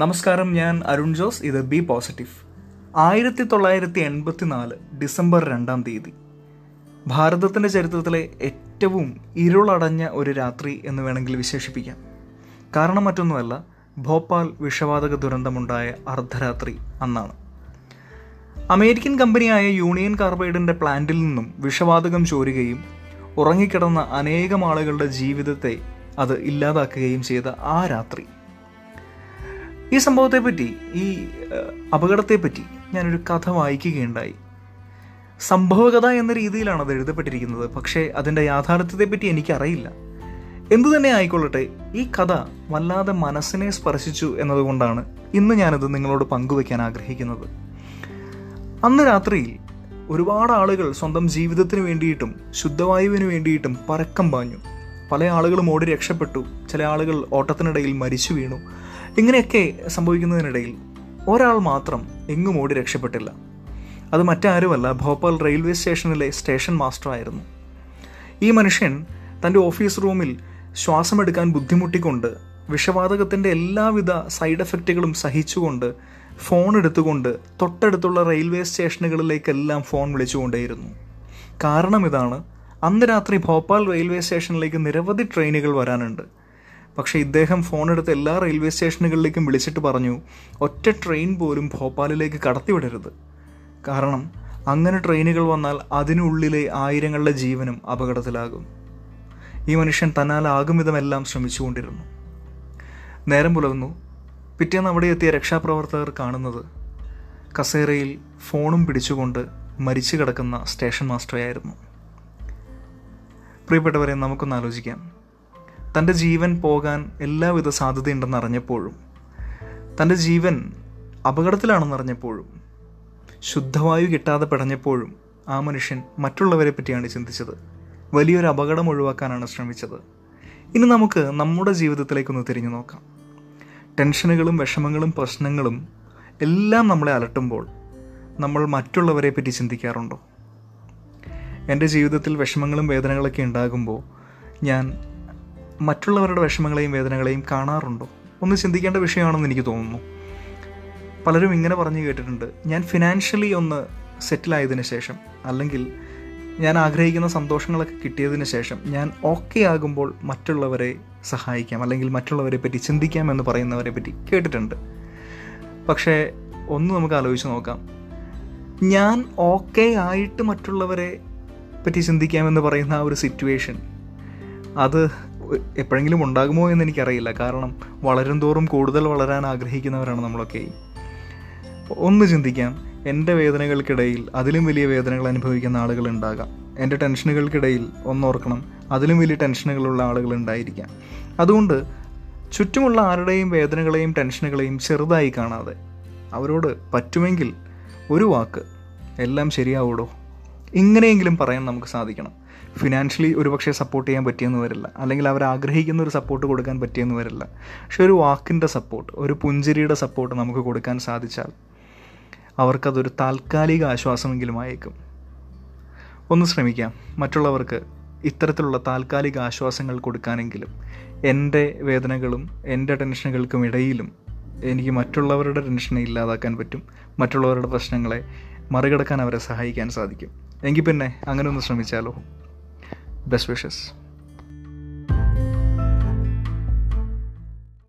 നമസ്കാരം ഞാൻ അരുൺ ജോസ്. ഇത് ബി പോസിറ്റീവ്. ആയിരത്തി തൊള്ളായിരത്തി എൺപത്തി നാല് ഡിസംബർ രണ്ടാം തീയതി. ഭാരതത്തിന്റെ ചരിത്രത്തിലെ ഏറ്റവും ഇരുളടഞ്ഞ ഒരു രാത്രി എന്ന് വേണമെങ്കിൽ വിശേഷിപ്പിക്കാം. കാരണം മറ്റൊന്നുമല്ല ഭോപ്പാൽ വിഷവാതക ദുരന്തമുണ്ടായ അർദ്ധരാത്രി അന്നാണ്. അമേരിക്കൻ കമ്പനിയായ യൂണിയൻ കാർബൈഡിന്റെ പ്ലാന്റിൽ നിന്നും വിഷവാതകം ചോരുകയും ഉറങ്ങിക്കിടന്ന അനേകം ആളുകളുടെ ജീവിതത്തെ അത് ഇല്ലാതാക്കുകയും ചെയ്ത ആ രാത്രി. ഈ സംഭവത്തെപ്പറ്റി ഈ അപകടത്തെപ്പറ്റി ഞാനൊരു കഥ വായിക്കുകയുണ്ടായി. സംഭവകഥ എന്ന രീതിയിലാണ് അത് എഴുതപ്പെട്ടിരിക്കുന്നത്. പക്ഷേ അതിന്റെ യാഥാർത്ഥ്യത്തെപ്പറ്റി എനിക്കറിയില്ല. എന്തു തന്നെ ആയിക്കൊള്ളട്ടെ ഈ കഥ വല്ലാതെ മനസ്സിനെ സ്പർശിച്ചു എന്നതുകൊണ്ടാണ് ഇന്ന് ഞാനത് നിങ്ങളോട് പങ്കുവയ്ക്കാൻ ആഗ്രഹിക്കുന്നത്. അന്ന് രാത്രിയിൽ ഒരുപാട് ആളുകൾ സ്വന്തം ജീവിതത്തിന് വേണ്ടിയിട്ടും ശുദ്ധവായുവിന് വേണ്ടിയിട്ടും പരക്കം പാഞ്ഞു. പല ആളുകളും ഓടി രക്ഷപ്പെട്ടു. ചില ആളുകൾ ഓട്ടത്തിനിടയിൽ മരിച്ചു വീണു. ഇങ്ങനെയൊക്കെ സംഭവിക്കുന്നതിനിടയിൽ ഒരാൾ മാത്രം എങ്ങും ഓടി രക്ഷപ്പെട്ടില്ല. അത് മറ്റാരുമല്ല ഭോപ്പാൽ റെയിൽവേ സ്റ്റേഷനിലെ സ്റ്റേഷൻ മാസ്റ്ററായിരുന്നു ഈ മനുഷ്യൻ തന്റെ ഓഫീസ് റൂമിൽ ശ്വാസമെടുക്കാൻ ബുദ്ധിമുട്ടിക്കൊണ്ട് വിഷവാതകത്തിന്റെ എല്ലാവിധ സൈഡ് എഫക്റ്റുകളും സഹിച്ചുകൊണ്ട് ഫോൺ എടുത്തുകൊണ്ട് തൊട്ടടുത്തുള്ള റെയിൽവേ സ്റ്റേഷനുകളിലേക്കെല്ലാം ഫോൺ വിളിച്ചുകൊണ്ടേയിരുന്നു. കാരണം ഇതാണ് അന്ന് രാത്രി ഭോപ്പാൽ റെയിൽവേ സ്റ്റേഷനിലേക്ക് നിരവധി ട്രെയിനുകൾ വരാനുണ്ട്. പക്ഷേ ഇദ്ദേഹം ഫോണെടുത്ത് എല്ലാ റെയിൽവേ സ്റ്റേഷനുകളിലേക്കും വിളിച്ചിട്ട് പറഞ്ഞു ഒറ്റ ട്രെയിൻ പോലും ഭോപ്പാലിലേക്ക് കടത്തിവിടരുത്. കാരണം അങ്ങനെ ട്രെയിനുകൾ വന്നാൽ അതിനുള്ളിലെ ആയിരങ്ങളുടെ ജീവനും അപകടത്തിലാകും. ഈ മനുഷ്യൻ തന്നാലാകും വിധമെല്ലാം ശ്രമിച്ചുകൊണ്ടിരുന്നു. നേരം പുലർന്നു. പിറ്റേന്ന് അവിടെ എത്തിയ രക്ഷാപ്രവർത്തകർ കാണുന്നത് കസേരയിൽ ഫോണും പിടിച്ചുകൊണ്ട് മരിച്ചു കിടക്കുന്ന സ്റ്റേഷൻ മാസ്റ്ററെയായിരുന്നു പ്രിയപ്പെട്ടവരെ നമുക്കൊന്ന് ആലോചിക്കാം. തന്റെ ജീവൻ പോകാൻ എല്ലാവിധ സാധ്യതയുണ്ടെന്ന് അറിഞ്ഞപ്പോഴും തന്റെ ജീവൻ അപകടത്തിലാണെന്ന് അറിഞ്ഞപ്പോഴും ശുദ്ധവായു കിട്ടാതെ പിടഞ്ഞപ്പോഴും ആ മനുഷ്യൻ മറ്റുള്ളവരെ പറ്റിയാണ് ചിന്തിച്ചത്. വലിയൊരു അപകടം ഒഴിവാക്കാനാണ് ശ്രമിച്ചത്. ഇനി നമുക്ക് നമ്മുടെ ജീവിതത്തിലേക്കൊന്ന് തിരിഞ്ഞു നോക്കാം. ടെൻഷനുകളും വിഷമങ്ങളും പ്രശ്നങ്ങളും എല്ലാം നമ്മളെ അലട്ടുമ്പോൾ നമ്മൾ മറ്റുള്ളവരെ പറ്റി ചിന്തിക്കാറുണ്ടോ? എന്റെ ജീവിതത്തിൽ വിഷമങ്ങളും വേദനകളൊക്കെ ഉണ്ടാകുമ്പോൾ ഞാൻ മറ്റുള്ളവരുടെ വിഷമങ്ങളെയും വേദനകളെയും കാണാറുണ്ടോ? ഒന്ന് ചിന്തിക്കേണ്ട വിഷയമാണെന്ന് എനിക്ക് തോന്നുന്നു. പലരും ഇങ്ങനെ പറഞ്ഞു കേട്ടിട്ടുണ്ട്. ഞാൻ ഫിനാൻഷ്യലി ഒന്ന് സെറ്റിലായതിനു ശേഷം അല്ലെങ്കിൽ ഞാൻ ആഗ്രഹിക്കുന്ന സന്തോഷങ്ങളൊക്കെ കിട്ടിയതിന് ശേഷം ഞാൻ ഓക്കെ ആകുമ്പോൾ മറ്റുള്ളവരെ സഹായിക്കാം അല്ലെങ്കിൽ മറ്റുള്ളവരെ പറ്റി ചിന്തിക്കാം എന്ന് പറയുന്നവരെ പറ്റി കേട്ടിട്ടുണ്ട്. പക്ഷേ ഒന്ന് നമുക്ക് ആലോചിച്ച് നോക്കാം. ഞാൻ ഓക്കെ ആയിട്ട് മറ്റുള്ളവരെ പറ്റി ചിന്തിക്കാമെന്ന് പറയുന്ന ആ ഒരു സിറ്റുവേഷൻ അത് എപ്പോഴെങ്കിലും ഉണ്ടാകുമോ എന്ന് എനിക്കറിയില്ല. കാരണം വളരും തോറും കൂടുതൽ വളരാൻ ആഗ്രഹിക്കുന്നവരാണ് നമ്മളൊക്കെ. ഒന്ന് ചിന്തിക്കാം. എന്റെ വേദനകൾക്കിടയിൽ അതിലും വലിയ വേദനകൾ അനുഭവിക്കുന്ന ആളുകൾ ഉണ്ടാകാം. എന്റെ ടെൻഷനുകൾക്കിടയിൽ ഒന്നോർക്കണം അതിലും വലിയ ടെൻഷനുകളുള്ള ആളുകൾ ഉണ്ടായിരിക്കാം. അതുകൊണ്ട് ചുറ്റുമുള്ള ആരുടെയും വേദനകളെയും ടെൻഷനുകളെയും ചെറുതായി കാണാതെ അവരോട് പറ്റുമെങ്കിൽ ഒരു വാക്ക് എല്ലാം ശരിയാവൂടോ? ഇങ്ങനെയെങ്കിലും പറയാൻ നമുക്ക് സാധിക്കണം. ഫിനാൻഷ്യലി ഒരുപക്ഷെ സപ്പോർട്ട് ചെയ്യാൻ പറ്റിയെന്ന് വരില്ല അല്ലെങ്കിൽ അവർ ആഗ്രഹിക്കുന്ന ഒരു സപ്പോർട്ട് കൊടുക്കാൻ പറ്റിയെന്ന് വരില്ല പക്ഷെ ഒരു വാക്കിന്റെ സപ്പോർട്ട് ഒരു പുഞ്ചിരിയുടെ സപ്പോർട്ട് നമുക്ക് കൊടുക്കാൻ സാധിച്ചാൽ അവർക്കതൊരു താൽക്കാലിക ആശ്വാസമെങ്കിലും ആയേക്കും. ഒന്ന് ശ്രമിക്കാം. മറ്റുള്ളവർക്ക് ഇത്തരത്തിലുള്ള താൽക്കാലിക ആശ്വാസങ്ങൾ കൊടുക്കാനെങ്കിലും എന്റെ വേദനകളും എന്റെ ടെൻഷനുകൾക്കും ഇടയിലും എനിക്ക് മറ്റുള്ളവരുടെ ടെൻഷനെ ഇല്ലാതാക്കാൻ പറ്റും. മറ്റുള്ളവരുടെ പ്രശ്നങ്ങളെ മറികടക്കാൻ അവരെ സഹായിക്കാൻ സാധിക്കും. എങ്കിൽ പിന്നെ അങ്ങനെ ഒന്ന് ശ്രമിച്ചാലോ. Best wishes